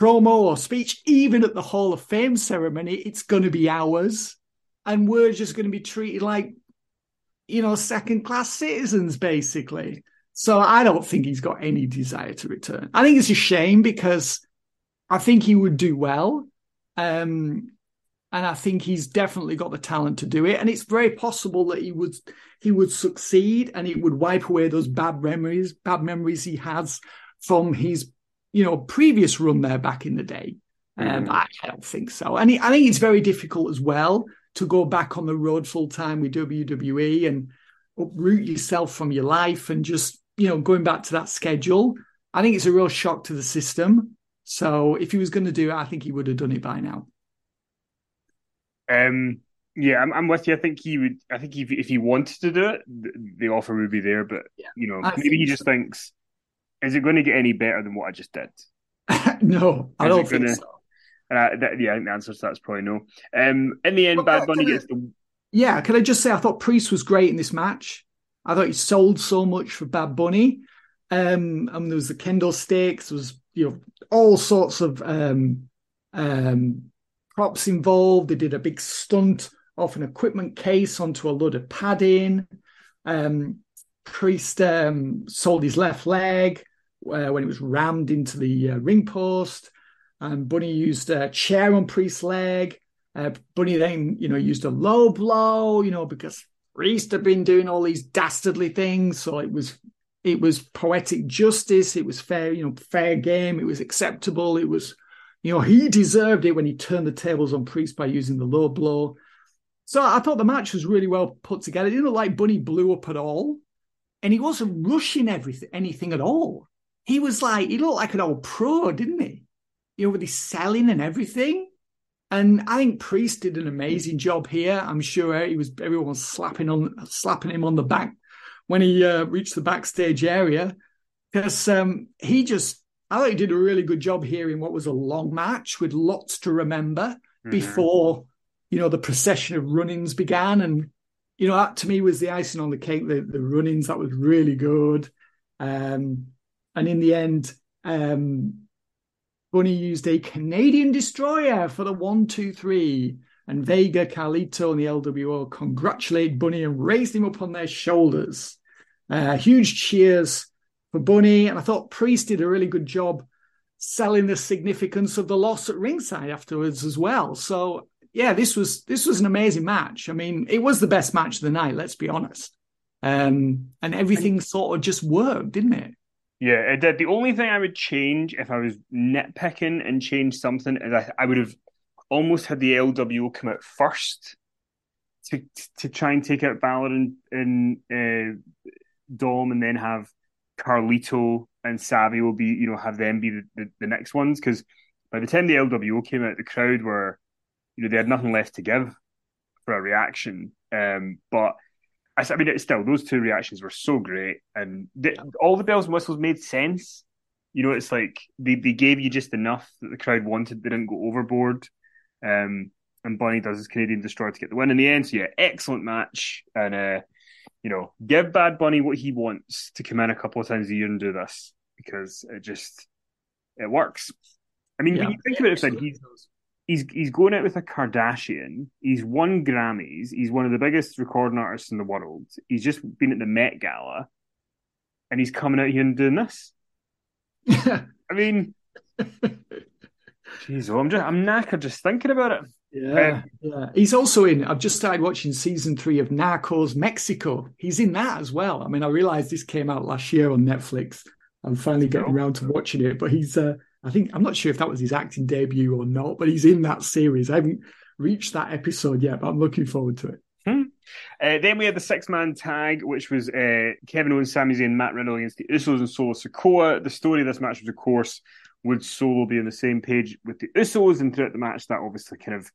promo or speech, even at the Hall of Fame ceremony, it's going to be ours. And we're just going to be treated like, you know, second class citizens, basically. So I don't think he's got any desire to return. I think it's a shame because I think he would do well. Um, and I think he's definitely got the talent to do it. And it's very possible that he would he would succeed and he would wipe away those bad memories, bad memories he has from his you know previous run there back in the day. Um, mm. I, I, don't think so. And I think it's very difficult as well to go back on the road full time with WWE and uproot yourself from your life and just you know going back to that schedule. I think it's a real shock to the system. So if he was going to do it, I think he would have done it by now. Um, yeah, I'm, I'm with you. I think he would. I think if if he wanted to do it, the, the offer would be there. But you know, I maybe he just so. thinks, is it going to get any better than what I just did? no, I don't think gonna, so. Uh, that, yeah, I think the answer to that's probably no. Um, in the end, well, Bad Bunny gets the. Yeah, can I just say I thought Priest was great in this match. I thought he sold so much for Bad Bunny. Um, and there was the kendo sticks, there was you know all sorts of um, um, props involved. They did a big stunt off an equipment case onto a load of padding. Um, Priest um, sold his left leg uh, when it was rammed into the uh, ring post. And Bunny used a chair on Priest's leg. Uh, Bunny then, you know, used a low blow, you know, because Priest had been doing all these dastardly things. So it was it was poetic justice. It was fair, you know, fair game. It was acceptable. It was you know, he deserved it when he turned the tables on Priest by using the low blow. So I thought the match was really well put together. It didn't look like Bunny blew up at all. And he wasn't rushing everything anything at all. He was like, he looked like an old pro, didn't he? You know, with his selling and everything. And I think Priest did an amazing job here. I'm sure he was everyone was slapping on slapping him on the back when he uh, reached the backstage area because um, he just I thought he did a really good job here in what was a long match with lots to remember mm-hmm. before, you know, the procession of run-ins began. And, you know, that to me was the icing on the cake, the, the run-ins, that was really good. Um, and in the end, um, Bunny used a Canadian destroyer for the one, two, three. And Vega, Carlito, and the LWO congratulate Bunny and raised him up on their shoulders. Uh, huge cheers for Bunny. And I thought Priest did a really good job selling the significance of the loss at ringside afterwards as well. So yeah, this was this was an amazing match. I mean, it was the best match of the night. Let's be honest. Um, and everything sort of just worked, didn't it? Yeah, it did. The only thing I would change if I was nitpicking and change something is I, I would have almost had the LWO come out first to to try and take out Balor and, and uh, Dom, and then have Carlito and Savio Vega, you know, have them be the, the, the next ones because by the time the LWO came out, the crowd were, you know, they had nothing left to give for a reaction. Um, but I, I mean, it's still those two reactions were so great, and they, all the bells and whistles made sense. You know, it's like they, they gave you just enough that the crowd wanted. They didn't go overboard. Um, and Bunny does his Canadian Destroyer to get the win in the end. So yeah, excellent match, and uh, you know, give Bad Bunny what he wants to come in a couple of times a year and do this because it just it works. I mean, yeah, when you think about it, he's he's he's going out with a Kardashian. He's won Grammys. He's one of the biggest recording artists in the world. He's just been at the Met Gala, and he's coming out here and doing this. Yeah, I mean, jeez, oh, I'm just I'm knackered just thinking about it. Yeah, um, yeah. He's also in. I've just started watching season three of Narcos Mexico. He's in that as well. I mean, I realized this came out last year on Netflix. I'm finally getting around to watching it, but he's. Uh, I think I'm not sure if that was his acting debut or not, but he's in that series. I haven't reached that episode yet, but I'm looking forward to it. Hmm. Uh, then we had the six man tag, which was uh, Kevin Owens, Sami Zayn, Matt Riddle against the Usos and Solo Sikoa. The story of this match was, of course, would Solo be on the same page with the Usos? And throughout the match, that obviously kind of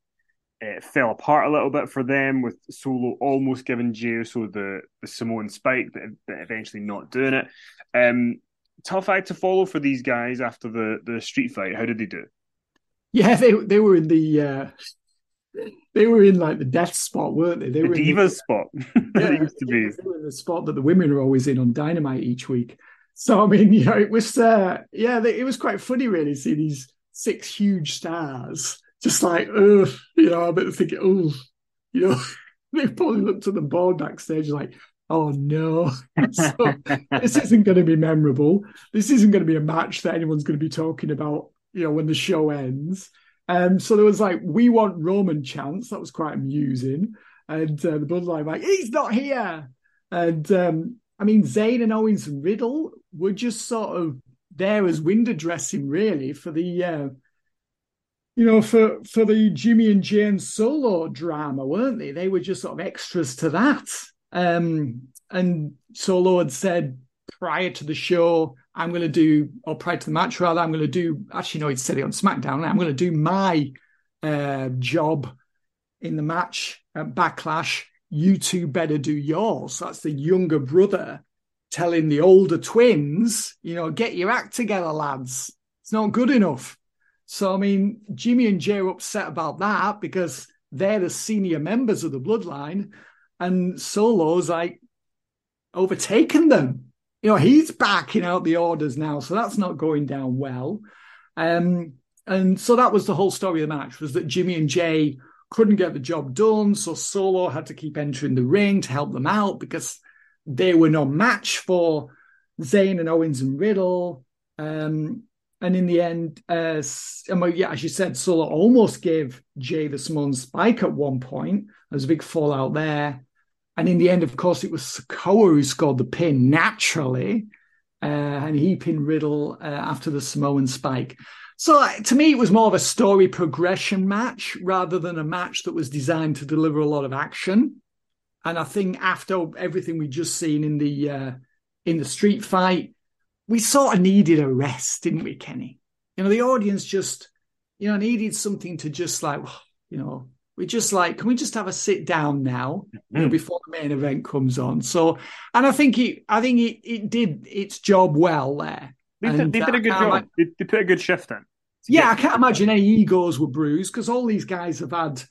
uh, fell apart a little bit for them, with Solo almost giving Jey Uso the, the Samoan spike, but, but eventually not doing it. Um, tough act to follow for these guys after the, the street fight. How did they do? Yeah, they they were in the uh, they were in like the death spot, weren't they? They the were divas the, spot. yeah, used to be. They were in the spot that the women are always in on Dynamite each week. So I mean, you know, it was uh, yeah, they, it was quite funny really see these six huge stars just like ugh, you know, but thinking, oh, you know, they probably looked at the board backstage like, oh no, so, this isn't going to be memorable. This isn't going to be a match that anyone's going to be talking about, you know, when the show ends. Um, so there was like, we want Roman chance. That was quite amusing. And uh, the Bloodline like, he's not here. And um, I mean, Zayn and Owens and Riddle were just sort of there as window dressing, really, for the uh, you know, for for the Jimmy and Jane solo drama, weren't they? They were just sort of extras to that. Um, and Solo had said prior to the show, I'm going to do, or prior to the match rather, I'm going to do. Actually, no, he'd said it on SmackDown. I'm going to do my uh, job in the match at Backlash. You two better do yours. That's the younger brother telling the older twins, you know, get your act together, lads. It's not good enough. So, I mean, Jimmy and Jey are upset about that because they're the senior members of the bloodline, and Solo's like overtaken them. You know, he's backing out the orders now, so that's not going down well. Um, and so that was the whole story of the match was that Jimmy and Jey couldn't get the job done, so Solo had to keep entering the ring to help them out because they were no match for Zayn and Owens and Riddle. Um, and in the end, uh, yeah, as you said, Solo almost gave Jey the Samoan spike at one point. There was a big fallout there. And in the end, of course, it was Sikoa who scored the pin naturally. Uh, and he pinned Riddle uh, after the Samoan spike. So uh, to me, it was more of a story progression match rather than a match that was designed to deliver a lot of action. And I think after everything we just seen in the uh, in the street fight, we sort of needed a rest, didn't we, Kenny? You know, the audience just, you know, needed something to just like, you know, we just like, can we just have a sit down now mm. you know, hmm. before the main event comes on? So, and I think it, I think it, it did its job well there. They, did, they did a good job. they, they put a good shift in. Yeah, I can't imagine any egos were bruised because all these guys have had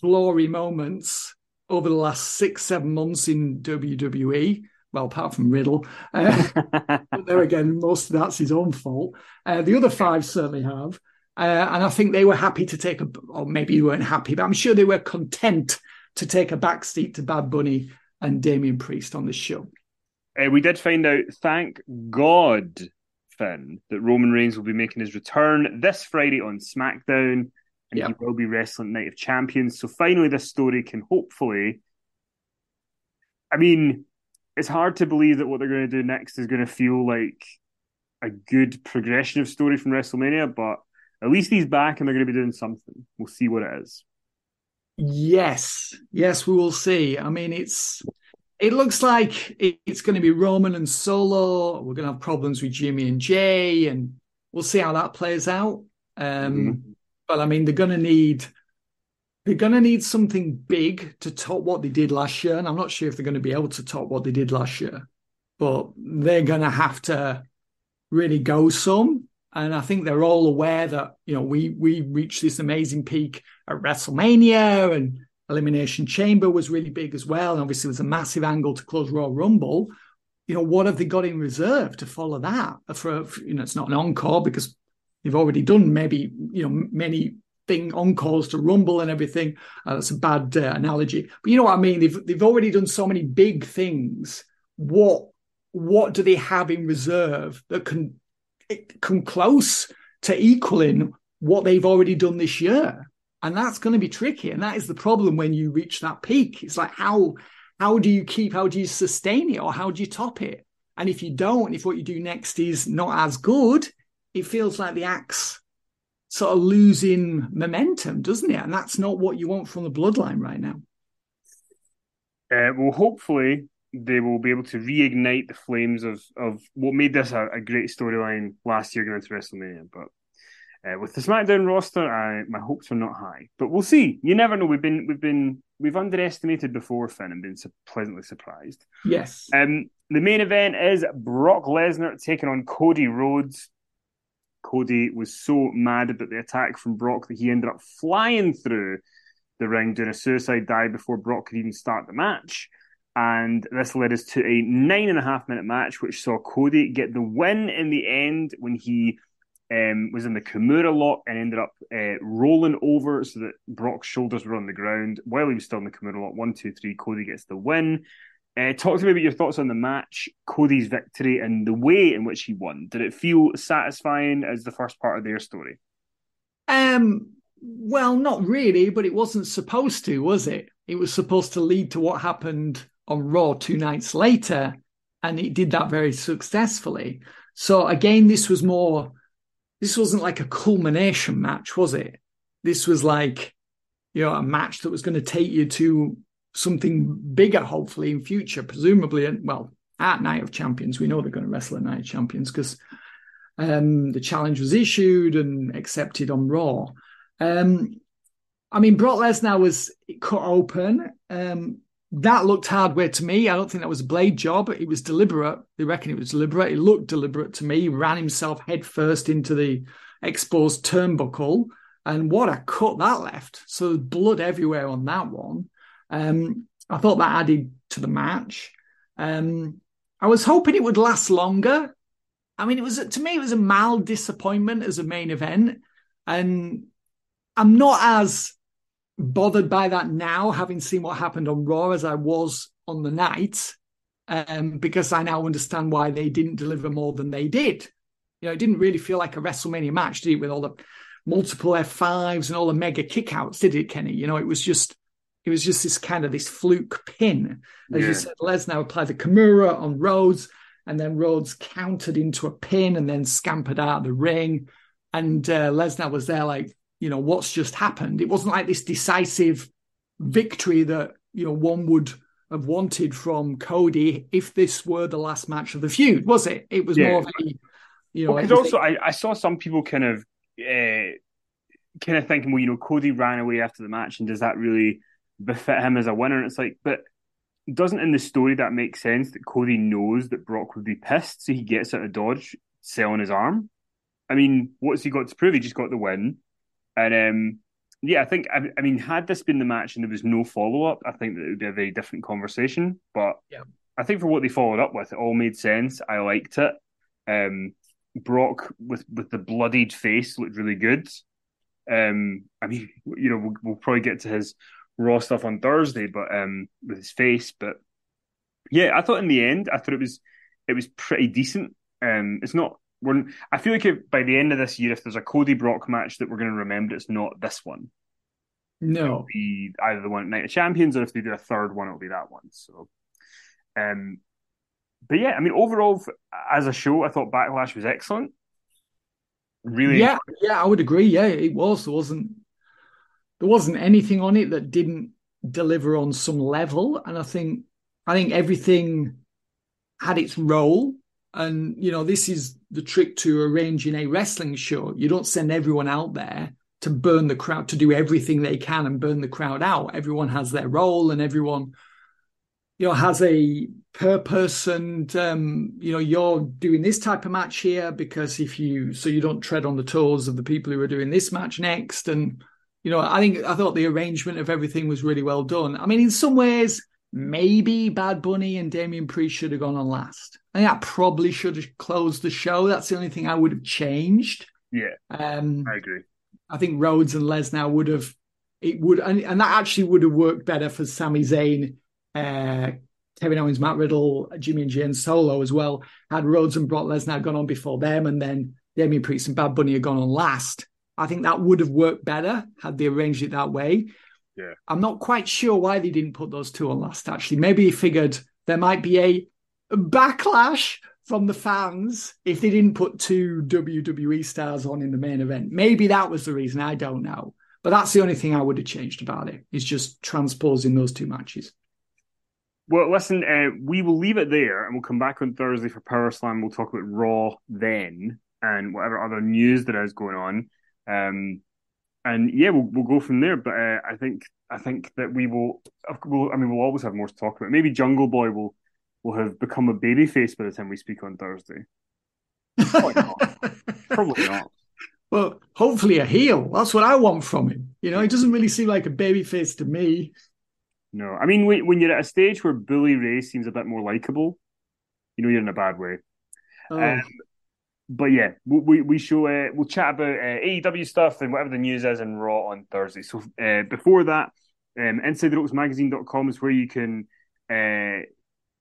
glory moments over the last six, seven months in WWE well, apart from Riddle. Uh, but there again, most of that's his own fault. Uh, the other five certainly have. Uh, and I think they were happy to take a, or maybe you weren't happy, but I'm sure they were content to take a backseat to Bad Bunny and Damian Priest on the show. Uh, we did find out, thank God, Finn, that Roman Reigns will be making his return this Friday on SmackDown, and yep. he will be wrestling Night of Champions. So finally, this story can hopefully. I mean, it's hard to believe that what they're going to do next is going to feel like a good progression of story from WrestleMania, but at least he's back and they're going to be doing something. We'll see what it is. Yes, yes, we will see. I mean, it's it looks like it's going to be Roman and Solo. We're going to have problems with Jimmy and Jey, and we'll see how that plays out. Um, mm-hmm. But I mean, they're going to need they're going to need something big to top what they did last year. And I'm not sure if they're going to be able to top what they did last year, but they're going to have to really go some. And I think they're all aware that, you know, we, we reached this amazing peak at WrestleMania and Elimination Chamber was really big as well. And obviously, there's a massive angle to close Royal Rumble. You know, what have they got in reserve to follow that? For, you know, it's not an encore because they've already done maybe, you know, many thing encores to Rumble and everything. Uh, that's a bad uh, analogy, but you know what I mean. They've they've already done so many big things. What what do they have in reserve that can come close to equaling what they've already done this year? And that's going to be tricky. And that is the problem when you reach that peak. It's like how how do you keep? How do you sustain it, or how do you top it? And if you don't, if what you do next is not as good, it feels like the axe sort of losing momentum, doesn't it? And that's not what you want from the bloodline right now. Uh, well, hopefully they will be able to reignite the flames of of what made this a, a great storyline last year going into WrestleMania. But uh, with the SmackDown roster, I, my hopes are not high. But we'll see. You never know. We've been we've been we've underestimated before Finn and been pleasantly surprised. Yes. Um, the main event is Brock Lesnar taking on Cody Rhodes. Cody was so mad about the attack from Brock that he ended up flying through the ring doing a suicide dive before Brock could even start the match. And this led us to a nine and a half minute match, which saw Cody get the win in the end when he um, was in the Kimura lock and ended up uh, rolling over so that Brock's shoulders were on the ground while he was still in the Kimura lock. One, two, three. Cody gets the win. Uh, talk to me about your thoughts on the match, Cody's victory, and the way in which he won. Did it feel satisfying as the first part of their story? Um, well, not really, but it wasn't supposed to, was it? It was supposed to lead to what happened on Raw two nights later, and it did that very successfully. So again, this was more. This wasn't like a culmination match, was it? This was like, you know, a match that was going to take you to something bigger, hopefully in future, presumably. Well, at Night of Champions, we know they're going to wrestle at Night of Champions because um, the challenge was issued and accepted on Raw. Um, I mean, Brock Lesnar was cut open. Um, that looked hardway to me. I don't think that was a blade job. It was deliberate. They reckon it was deliberate. It looked deliberate to me. He ran himself headfirst into the exposed turnbuckle. And what a cut that left. So blood everywhere on that one. Um, I thought that added to the match. Um, I was hoping it would last longer. I mean, it was to me, it was a mild disappointment as a main event. And I'm not as bothered by that now, having seen what happened on Raw as I was on the night, um, because I now understand why they didn't deliver more than they did. You know, it didn't really feel like a WrestleMania match, did it, with all the multiple F5s and all the mega kickouts, did it, Kenny? You know, it was just it was just this kind of this fluke pin. As yeah. you said, Lesnar applied the Kimura on Rhodes, and then Rhodes countered into a pin and then scampered out of the ring. And uh, Lesnar was there like, you know, what's just happened? It wasn't like this decisive victory that, you know, one would have wanted from Cody if this were the last match of the feud, was it? It was yeah. more of a, you know. Because well, also, I, I, saw some people kind of, uh, kind of thinking, well, you know, Cody ran away after the match, and does that really befit him as a winner? And it's like, but doesn't in the story that make sense that Cody knows that Brock would be pissed, so he gets out of dodge, selling his arm? I mean, what's he got to prove? He just got the win. And um, yeah, I think I, I, mean, had this been the match and there was no follow up, I think that it would be a very different conversation. But yeah. I think for what they followed up with, it all made sense. I liked it. Um, Brock with with the bloodied face looked really good. Um, I mean, you know, we'll, we'll, probably get to his raw stuff on Thursday, but um, with his face. But yeah, I thought in the end, I thought it was it was pretty decent. Um, it's not we're, I feel like if, by the end of this year, if there's a Cody Brock match that we're going to remember, it's not this one. No, it'll be either the one at Night of Champions, or if they do a third one, it'll be that one. So, um, but yeah, I mean, overall, as a show, I thought Backlash was excellent. Really, yeah, yeah, I would agree. Yeah, it was. There wasn't there wasn't anything on it that didn't deliver on some level, and I think I think everything had its role. And you know, this is the trick to arranging a wrestling show. You don't send everyone out there to burn the crowd, to do everything they can and burn the crowd out. Everyone has their role and everyone, you know, has a purpose. And, um, you know, you're doing this type of match here because if you, so you don't tread on the toes of the people who are doing this match next. And, you know, I think, I thought the arrangement of everything was really well done. I mean, in some ways, maybe Bad Bunny and Damian Priest should have gone on last. I think that probably should have closed the show. That's the only thing I would have changed. Yeah, um, I agree. I think Rhodes and Lesnar would have it would, and, and that actually would have worked better for Sami Zayn, uh, Kevin Owens, Matt Riddle, Jimmy and Jane Solo as well. Had Rhodes and Brock Lesnar gone on before them, and then Damian Priest and Bad Bunny had gone on last. I think that would have worked better had they arranged it that way. Yeah. I'm not quite sure why they didn't put those two on last, actually. Maybe he figured there might be a backlash from the fans if they didn't put two WWE stars on in the main event. Maybe that was the reason. I don't know. But that's the only thing I would have changed about it, is just transposing those two matches. Well, listen, uh, we will leave it there and we'll come back on Thursday for Power Slam. We'll talk about Raw then and whatever other news there is going on. Um, and yeah, we'll we'll go from there. But uh, I think I think that we will. We'll, I mean, we'll always have more to talk about. Maybe Jungle Boy will will have become a baby face by the time we speak on Thursday. Probably not. Probably not. Well, hopefully a heel. That's what I want from him. You know, he doesn't really seem like a baby face to me. No, I mean, when, when you're at a stage where Bully Ray seems a bit more likable, you know you're in a bad way. Oh. Um, but yeah, we we show uh, we'll chat about uh, AEW stuff and whatever the news is in Raw on Thursday. So uh, before that, um, InsideTheRopesMagazine.com is where you can uh,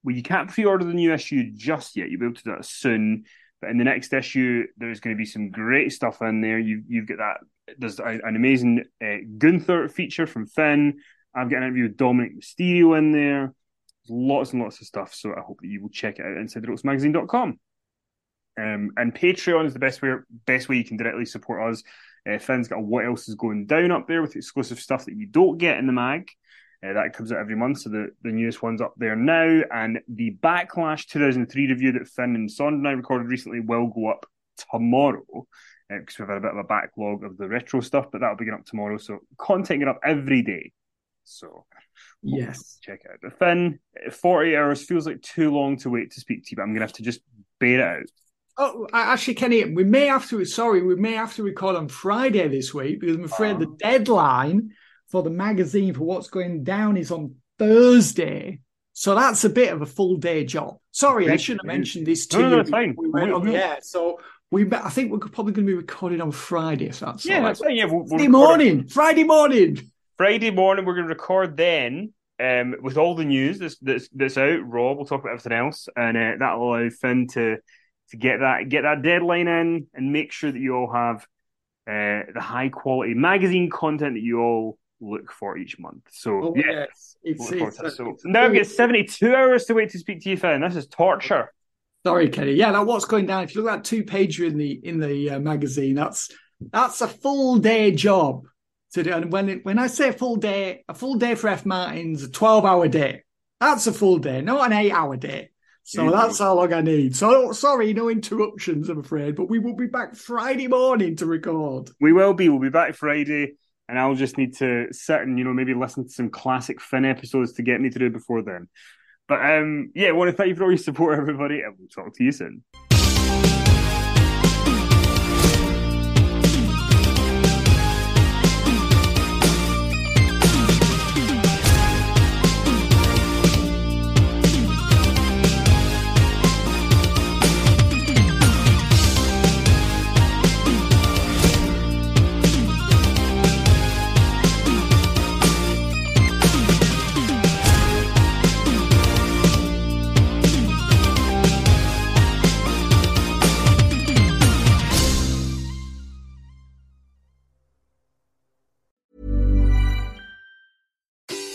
well you can't pre-order the new issue just yet. You'll be able to do that soon. But in the next issue, there's going to be some great stuff in there. You you've got that there's an amazing uh, Gunther feature from Finn. I've got an interview with Dominik Mysterio in there. Lots and lots of stuff. So I hope that you will check it out inside magazine.com. Um, and Patreon is the best way best way you can directly support us. Uh, Finn's got what else is going down up there with exclusive stuff that you don't get in the mag. Uh, that comes out every month, so the, the newest one's up there now. And the Backlash 2003 review that Finn and Sond and I recorded recently will go up tomorrow because uh, we've had a bit of a backlog of the retro stuff, but that'll be going up tomorrow. So content getting up every day. So yes, check it out. But Finn, 40 hours feels like too long to wait to speak to you, but I'm going to have to just bear it out. Oh, actually, Kenny, we may have to. Sorry, we may have to record on Friday this week because I'm afraid the deadline for the magazine for what's going down is on Thursday. So that's a bit of a full day job. Sorry, I shouldn't have mentioned this to no, you. No, fine. We went on the air. So we, I think we're probably going to be recording on Friday. So that's yeah, that's fine. Yeah, we'll, Friday morning. Friday morning. Friday morning, we're going to record then. Um, with all the news that's, that's that's out, Rob will talk about everything else, and uh, that'll allow Finn to to get that get that deadline in and make sure that you all have uh, the high quality magazine content that you all look for each month. So oh, yeah, yes. it's, it's, it's, so now I've got seventy two hours to wait to speak to you, Finn. This is torture. Sorry, Kenny. Yeah, that what's going down. If you look at two pager in the in the uh, magazine, that's that's a full day job to do. And when it, when I say a full day, a full day for F Martin's a twelve hour day. That's a full day, not an eight hour day. So yeah. that's how long I need. So sorry, no interruptions, I'm afraid, but we will be back Friday morning to record. We will be. We'll be back Friday and I'll just need to sit and you know maybe listen to some classic Finn episodes to get me through before then. But um, yeah, I want to thank you for all your support, everybody, and we'll talk to you soon.